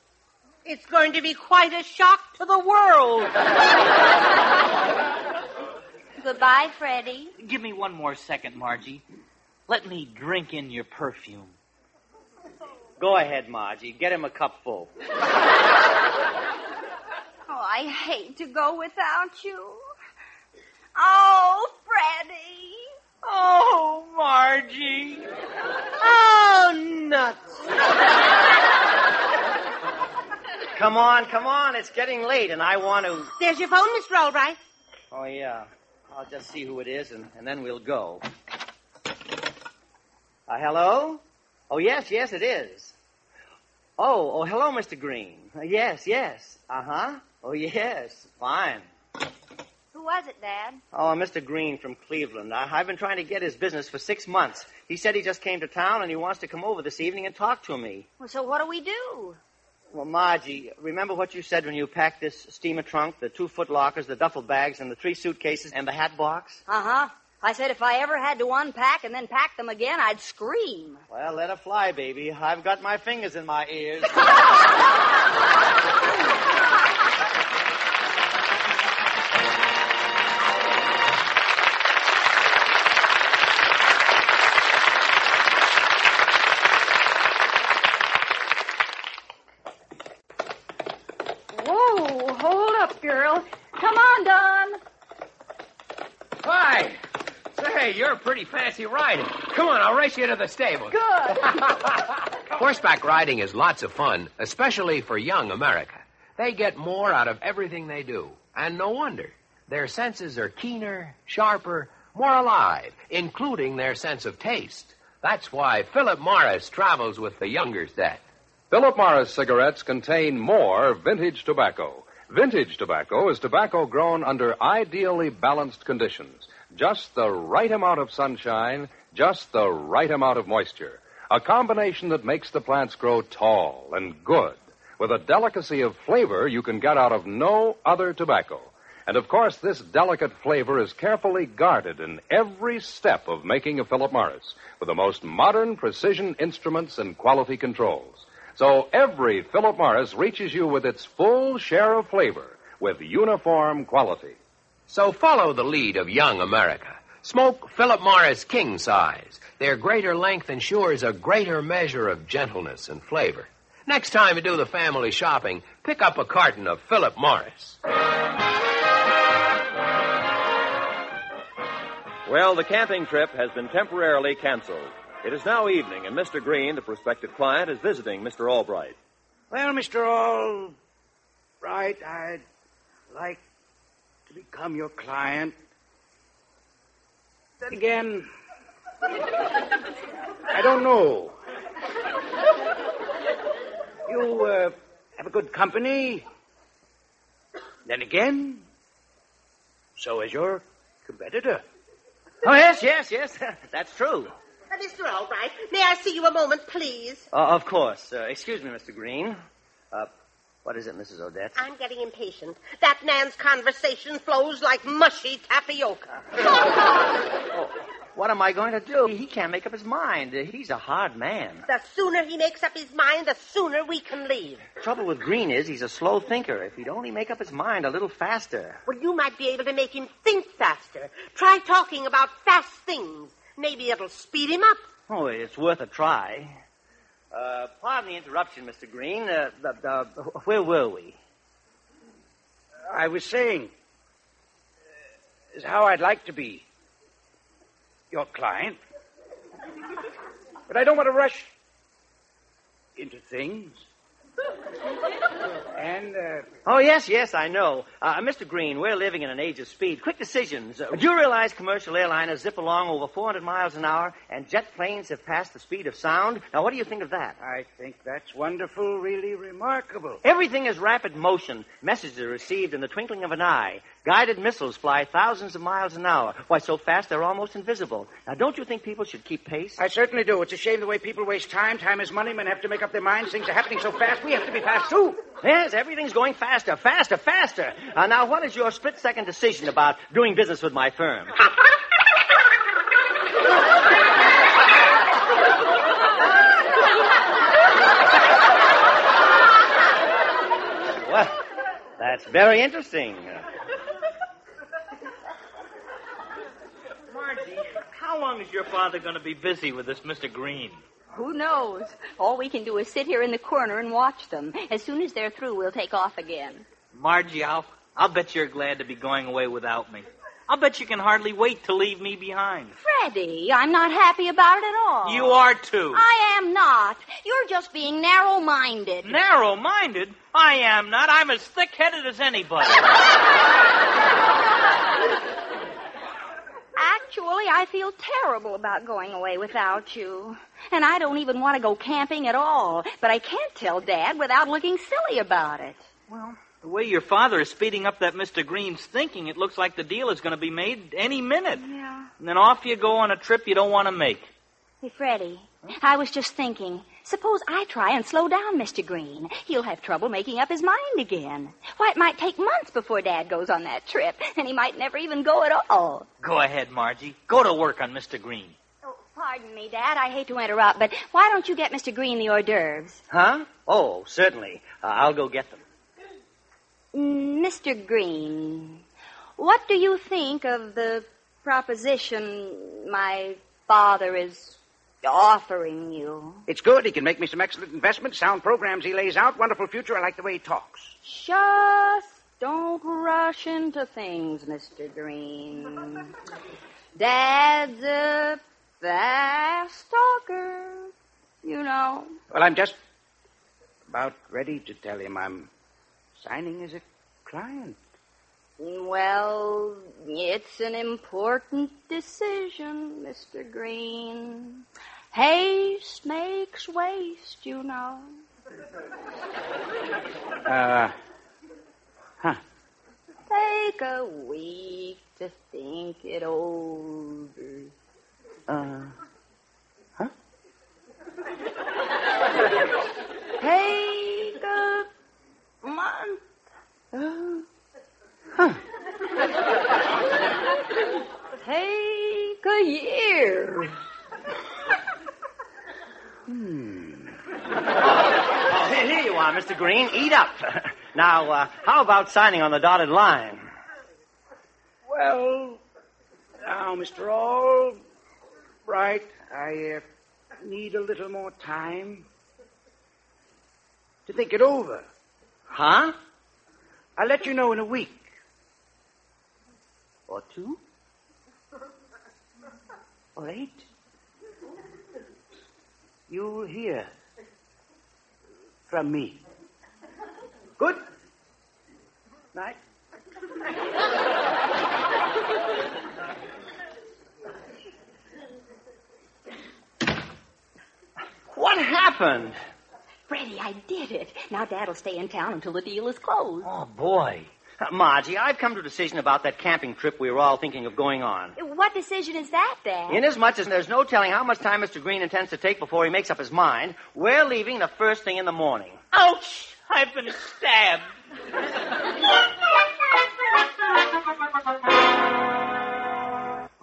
It's going to be quite a shock to the world. Goodbye, Freddie. Give me one more second, Margie. Let me drink in your perfume. Go ahead, Margie. Get him a cup full. Oh, I hate to go without you. Oh, Freddie. Oh, Margie. Oh, nuts. Come on, come on. It's getting late, and I want to. There's your phone, Mr. Albright. Oh, yeah. I'll just see who it is, and, and then we'll go. Uh, hello? Oh, yes, yes, it is. Oh, oh, hello, Mr. Green. Uh, yes, yes. Uh huh. Oh, yes. Fine. Who was it, Dad? Oh, Mr. Green from Cleveland. I, I've been trying to get his business for six months. He said he just came to town and he wants to come over this evening and talk to me. Well, so what do we do? Well, Margie, remember what you said when you packed this steamer trunk, the two foot lockers, the duffel bags, and the three suitcases, and the hat box? Uh huh. I said if I ever had to unpack and then pack them again, I'd scream. Well, let her fly, baby. I've got my fingers in my ears. pretty fancy rider. Come on, I'll race you to the stable. Good. Horseback riding is lots of fun, especially for young America. They get more out of everything they do. And no wonder. Their senses are keener, sharper, more alive, including their sense of taste. That's why Philip Morris travels with the younger set. Philip Morris cigarettes contain more vintage tobacco. Vintage tobacco is tobacco grown under ideally balanced conditions. Just the right amount of sunshine, just the right amount of moisture. A combination that makes the plants grow tall and good, with a delicacy of flavor you can get out of no other tobacco. And of course, this delicate flavor is carefully guarded in every step of making a Philip Morris, with the most modern precision instruments and quality controls. So every Philip Morris reaches you with its full share of flavor, with uniform quality. So follow the lead of young America. Smoke Philip Morris King Size. Their greater length ensures a greater measure of gentleness and flavor. Next time you do the family shopping, pick up a carton of Philip Morris. Well, the camping trip has been temporarily canceled. It is now evening, and Mr. Green, the prospective client, is visiting Mr. Albright. Well, Mr. Albright, I'd like to become your client. Then again, I don't know. You uh, have a good company. Then again, so is your competitor. Oh, yes, yes, yes. That's true. Uh, Mr. Albright, may I see you a moment, please? Uh, of course. Uh, excuse me, Mr. Green. What is it, Mrs. Odette? I'm getting impatient. That man's conversation flows like mushy tapioca. Oh, what am I going to do? He can't make up his mind. He's a hard man. The sooner he makes up his mind, the sooner we can leave. Trouble with Green is he's a slow thinker. If he'd only make up his mind a little faster. Well, you might be able to make him think faster. Try talking about fast things. Maybe it'll speed him up. Oh, it's worth a try. Uh, pardon the interruption, Mr. Green. Uh, where were we? I was saying, uh, is how I'd like to be your client. But I don't want to rush into things. And, uh, Oh, yes, yes, I know. Uh, Mr. Green, we're living in an age of speed. Quick decisions. Uh, do you realize commercial airliners zip along over 400 miles an hour and jet planes have passed the speed of sound? Now, what do you think of that? I think that's wonderful, really remarkable. Everything is rapid motion. Messages are received in the twinkling of an eye. Guided missiles fly thousands of miles an hour. Why, so fast they're almost invisible. Now, don't you think people should keep pace? I certainly do. It's a shame the way people waste time. Time is money. Men have to make up their minds. Things are happening so fast. We have to be fast, too. Yes, everything's going faster, faster, faster. Uh, now, what is your split second decision about doing business with my firm? Well, that's very interesting. How long is your father going to be busy with this Mr. Green? Who knows? All we can do is sit here in the corner and watch them. As soon as they're through, we'll take off again. Margie, I'll, I'll bet you're glad to be going away without me. I'll bet you can hardly wait to leave me behind. Freddie, I'm not happy about it at all. You are too. I am not. You're just being narrow-minded. Narrow-minded? I am not. I'm as thick-headed as anybody. Actually, I feel terrible about going away without you. And I don't even want to go camping at all. But I can't tell Dad without looking silly about it. Well, the way your father is speeding up that Mr. Green's thinking, it looks like the deal is going to be made any minute. Yeah. And then off you go on a trip you don't want to make. Hey, Freddie, I was just thinking. Suppose I try and slow down Mr. Green. He'll have trouble making up his mind again. Why, it might take months before Dad goes on that trip, and he might never even go at all. Go ahead, Margie. Go to work on Mr. Green. Oh, pardon me, Dad. I hate to interrupt, but why don't you get Mr. Green the hors d'oeuvres? Huh? Oh, certainly. Uh, I'll go get them. Mr. Green, what do you think of the proposition my father is offering you? It's good. He can make me some excellent investments, sound programs he lays out, wonderful future. I like the way he talks. Just don't rush into things, Mr. Green. Dad's a fast talker, you know. Well, I'm just about ready to tell him I'm signing as a client. Well, it's an important decision, Mr. Green. Haste makes waste, you know. Uh, huh. Take a week to think it over. Uh, huh? Take a month. Uh, huh. Take a year. You are, Mr. Green. Eat up. Now, uh, how about signing on the dotted line? Well, now, Mr. All, right, I uh, need a little more time to think it over. Huh? I'll let you know in a week. Or two? Or eight. You'll hear from me. Good? Night. What happened? Freddie, I did it. Now Dad'll stay in town until the deal is closed. Oh, boy. Uh, Margie, I've come to a decision about that camping trip we were all thinking of going on. What decision is that, Dad? Inasmuch as there's no telling how much time Mr. Green intends to take before he makes up his mind, we're leaving the first thing in the morning. Ouch! I've been stabbed.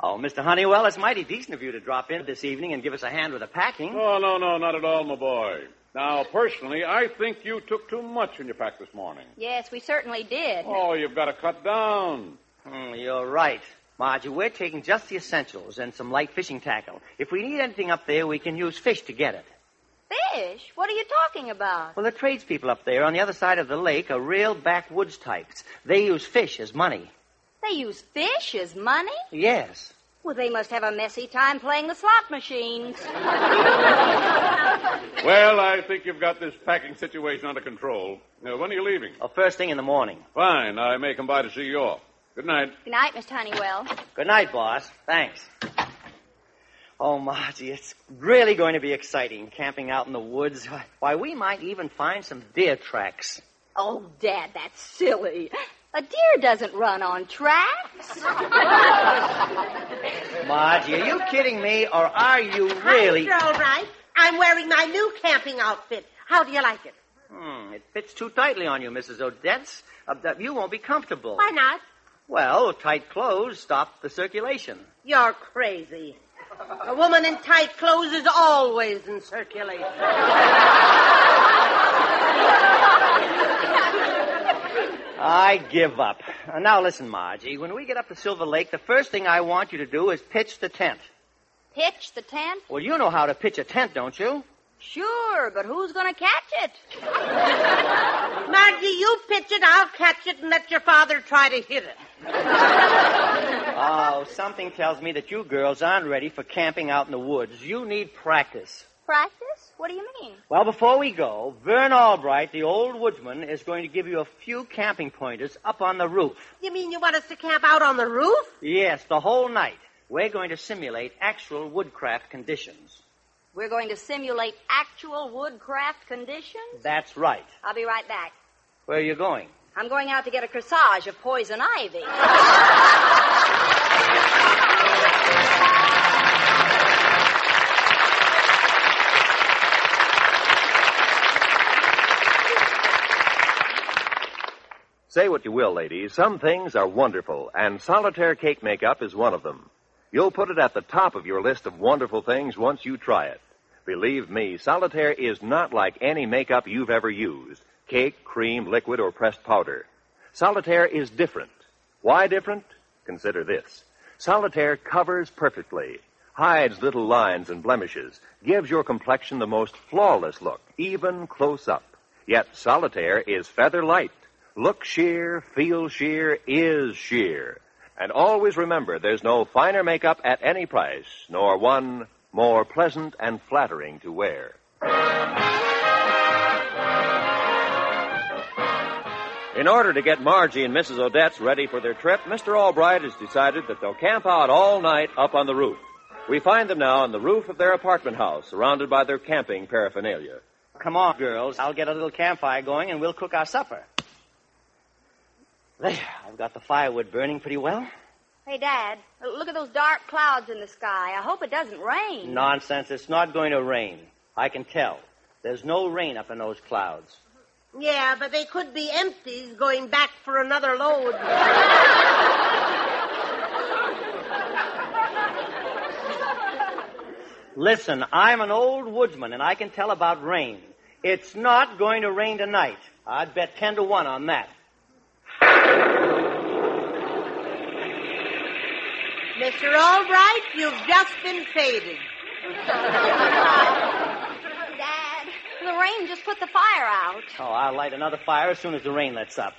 Oh, Mr. Honeywell, it's mighty decent of you to drop in this evening and give us a hand with the packing. Oh, no, no, not at all, my boy. Now, personally, I think you took too much in your pack this morning. Yes, we certainly did. Oh, you've got to cut down. Hmm, you're right. Margie, we're taking just the essentials and some light fishing tackle. If we need anything up there, we can use fish to get it. Fish? What are you talking about? Well, the tradespeople up there on the other side of the lake are real backwoods types. They use fish as money. They use fish as money? Yes. Well, they must have a messy time playing the slot machines. Well, I think you've got this packing situation under control. Now, when are you leaving? Oh, first thing in the morning. Fine. I may come by to see you off. Good night. Good night, Mr. Honeywell. Good night, boss. Thanks. Oh, Margie, it's really going to be exciting camping out in the woods. Why, we might even find some deer tracks. Oh, Dad, that's silly. A deer doesn't run on tracks. Margie, are you kidding me, or are you really? You're all right. I'm wearing my new camping outfit. How do you like it? Hmm, it fits too tightly on you, Mrs. Odets. Uh, you won't be comfortable. Why not? Well, tight clothes stop the circulation. You're crazy. A woman in tight clothes is always in circulation. I give up. Uh, now listen, Margie. When we get up to Silver Lake, the first thing I want you to do is pitch the tent. Pitch the tent? Well, you know how to pitch a tent, don't you? Sure, but who's going to catch it? Margie, you pitch it, I'll catch it, and let your father try to hit it. Oh, something tells me that you girls aren't ready for camping out in the woods. You need practice. Practice? What do you mean? Well, before we go, Vern Albright, the old woodsman, is going to give you a few camping pointers up on the roof. You mean you want us to camp out on the roof? Yes, the whole night. We're going to simulate actual woodcraft conditions. We're going to simulate actual woodcraft conditions? That's right. I'll be right back. Where are you going? I'm going out to get a corsage of poison ivy. Say what you will, ladies, some things are wonderful, and solitaire cake makeup is one of them. You'll put it at the top of your list of wonderful things once you try it. Believe me, solitaire is not like any makeup you've ever used cake, cream, liquid, or pressed powder. Solitaire is different. Why different? Consider this. Solitaire covers perfectly, hides little lines and blemishes, gives your complexion the most flawless look, even close up. Yet solitaire is feather light. Look sheer, feel sheer, is sheer. And always remember there's no finer makeup at any price, nor one more pleasant and flattering to wear. In order to get Margie and Mrs. Odette's ready for their trip, Mr. Albright has decided that they'll camp out all night up on the roof. We find them now on the roof of their apartment house, surrounded by their camping paraphernalia. Come on, girls. I'll get a little campfire going and we'll cook our supper. There, I've got the firewood burning pretty well. Hey, Dad, look at those dark clouds in the sky. I hope it doesn't rain. Nonsense. It's not going to rain. I can tell. There's no rain up in those clouds. Yeah, but they could be empties going back for another load. Listen, I'm an old woodsman and I can tell about rain. It's not going to rain tonight. I'd bet 10 to 1 on that. Mr. Albright, you've just been faded. Dad, the rain just put the fire out. Oh, I'll light another fire as soon as the rain lets up.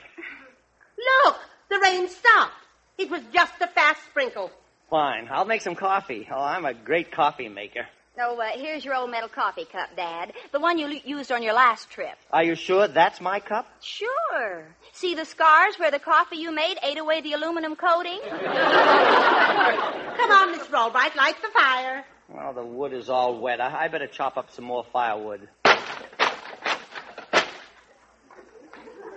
Look, the rain stopped. It was just a fast sprinkle. Fine. I'll make some coffee. Oh, I'm a great coffee maker. So uh, here's your old metal coffee cup, Dad. The one you l- used on your last trip. Are you sure that's my cup? Sure. See the scars where the coffee you made ate away the aluminum coating? Come on, Mr. Albright, light the fire. Well, the wood is all wet. I, I better chop up some more firewood.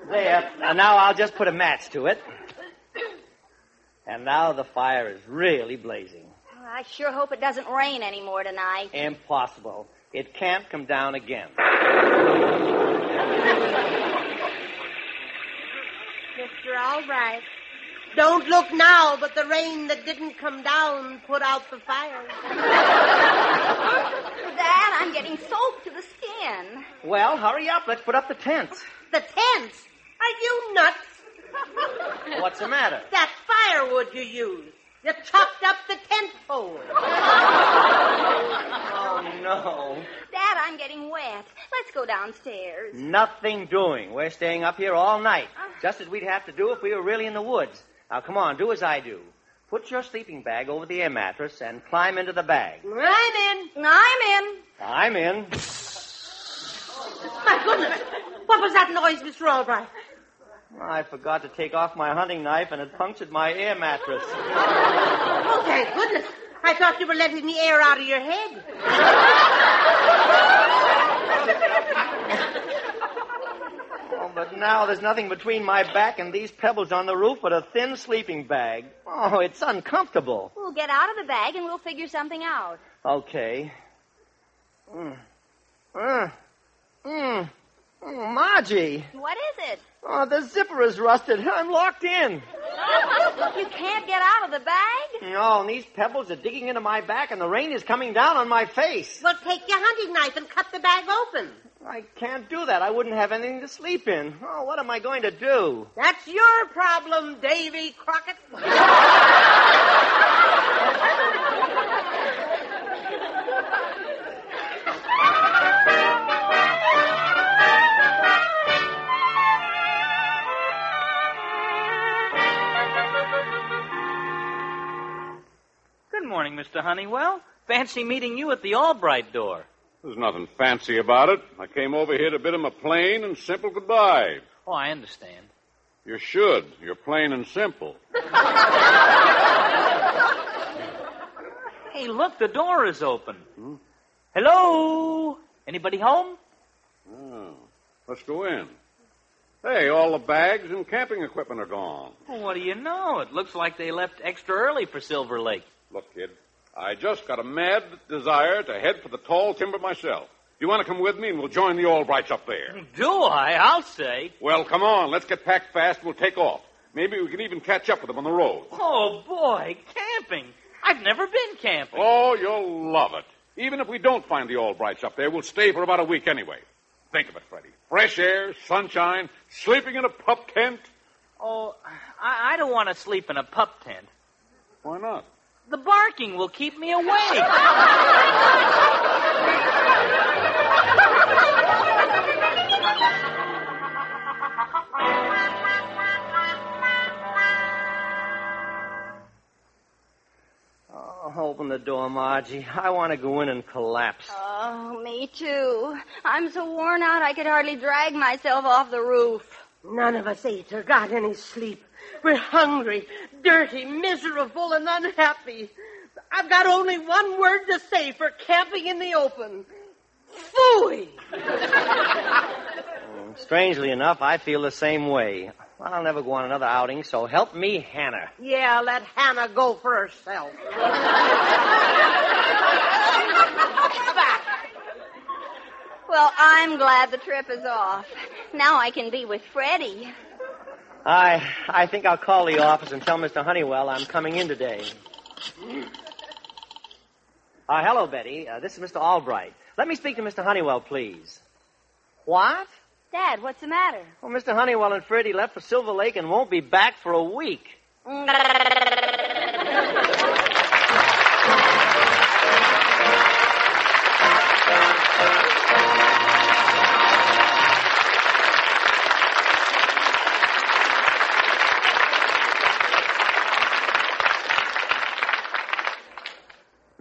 There. Uh, now I'll just put a match to it. And now the fire is really blazing. I sure hope it doesn't rain anymore tonight. Impossible. It can't come down again. Mr. Albright, don't look now, but the rain that didn't come down put out the fire. Dad, I'm getting soaked to the skin. Well, hurry up. Let's put up the tents. The tents? Are you nuts? What's the matter? That firewood you used. You chopped up the tent pole. Oh, no. Dad, I'm getting wet. Let's go downstairs. Nothing doing. We're staying up here all night. Ah. Just as we'd have to do if we were really in the woods. Now, come on, do as I do. Put your sleeping bag over the air mattress and climb into the bag. I'm in. I'm in. I'm in. My goodness. What was that noise, Mr. Albright? I forgot to take off my hunting knife and it punctured my air mattress. Oh, thank goodness. I thought you were letting the air out of your head. Oh, but now there's nothing between my back and these pebbles on the roof but a thin sleeping bag. Oh, it's uncomfortable. We'll get out of the bag and we'll figure something out. Okay. Mm. Mm. Mm. Oh, Margie. What is it? Oh, the zipper is rusted. I'm locked in. You can't get out of the bag? No, and these pebbles are digging into my back, and the rain is coming down on my face. Well, take your hunting knife and cut the bag open. I can't do that. I wouldn't have anything to sleep in. Oh, what am I going to do? That's your problem, Davy Crockett. morning, Mr. Honeywell. Fancy meeting you at the Albright door. There's nothing fancy about it. I came over here to bid him a plain and simple goodbye. Oh, I understand. You should. You're plain and simple. Hey, look, the door is open. Hello? Anybody home? Oh, let's go in. Hey, all the bags and camping equipment are gone. Well, what do you know? It looks like they left extra early for Silver Lake. Look, kid, I just got a mad desire to head for the tall timber myself. You want to come with me and we'll join the Albrights up there? Do I? I'll say. Well, come on. Let's get packed fast and we'll take off. Maybe we can even catch up with them on the road. Oh, boy, camping. I've never been camping. Oh, you'll love it. Even if we don't find the Albrights up there, we'll stay for about a week anyway. Think of it, Freddie. Fresh air, sunshine, sleeping in a pup tent. Oh, I, I don't want to sleep in a pup tent. Why not? The barking will keep me awake. Oh, open the door, Margie. I want to go in and collapse. Oh, me too. I'm so worn out I could hardly drag myself off the roof. None of us ate or got any sleep. We're hungry, dirty, miserable, and unhappy. I've got only one word to say for camping in the open. Fooey! Mm, strangely enough, I feel the same way. I'll never go on another outing, so help me, Hannah. Yeah, let Hannah go for herself. Well, I'm glad the trip is off. Now I can be with Freddie. I I think I'll call the office and tell Mr. Honeywell I'm coming in today. Uh, hello, Betty. Uh, this is Mr. Albright. Let me speak to Mr. Honeywell, please. What? Dad, what's the matter? Well, Mr. Honeywell and Freddie left for Silver Lake and won't be back for a week.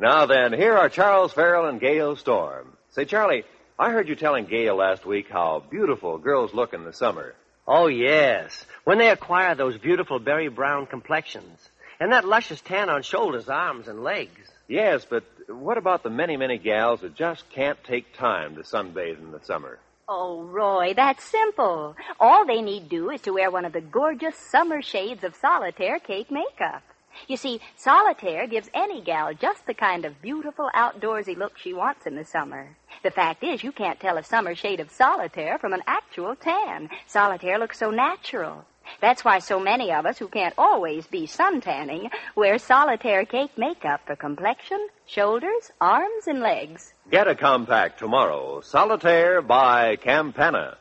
Now then, here are Charles Farrell and Gale Storm. Say, Charlie, I heard you telling Gale last week how beautiful girls look in the summer. Oh, yes. When they acquire those beautiful berry brown complexions. And that luscious tan on shoulders, arms, and legs. Yes, but what about the many, many gals that just can't take time to sunbathe in the summer? Oh, Roy, that's simple. All they need do is to wear one of the gorgeous summer shades of solitaire cake makeup. You see, solitaire gives any gal just the kind of beautiful outdoorsy look she wants in the summer. The fact is, you can't tell a summer shade of solitaire from an actual tan. Solitaire looks so natural. That's why so many of us who can't always be suntanning wear solitaire cake makeup for complexion, shoulders, arms, and legs. Get a compact tomorrow. Solitaire by Campana.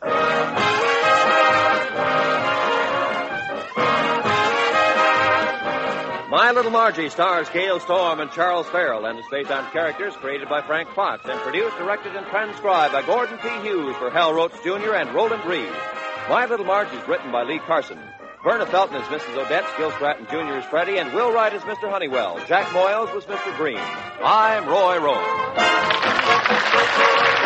My Little Margie stars Gale Storm and Charles Farrell and is based on characters created by Frank Fox and produced, directed, and transcribed by Gordon T. Hughes for Hal Roach Jr. and Roland Reed. My Little Margie is written by Lee Carson. Verna Felton is Mrs. Odette, Gil Stratton Jr. is Freddie, and Will Wright is Mr. Honeywell. Jack Moyles was Mr. Green. I'm Roy Rowan.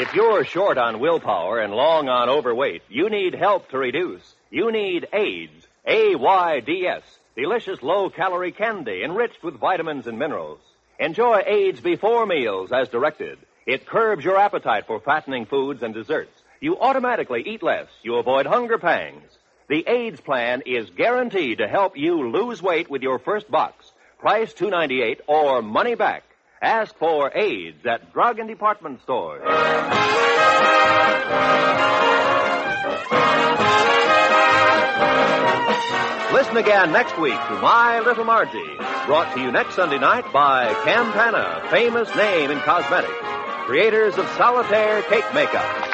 If you're short on willpower and long on overweight, you need help to reduce. You need Ayds. A-Y-D-S. Delicious low-calorie candy enriched with vitamins and minerals. Enjoy Ayds before meals as directed. It curbs your appetite for fattening foods and desserts. You automatically eat less. You avoid hunger pangs. The Ayds plan is guaranteed to help you lose weight with your first box. Price $2.98 or money back. Ask for Ayds at drug and department stores. Listen again next week to My Little Margie, brought to you next Sunday night by Campana, famous name in cosmetics, creators of solitaire cake makeup.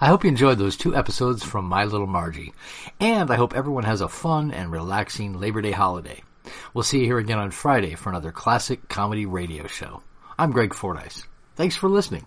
I hope you enjoyed those two episodes from My Little Margie, and I hope everyone has a fun and relaxing Labor Day holiday. We'll see you here again on Friday for another classic comedy radio show. I'm Greg Fordyce. Thanks for listening.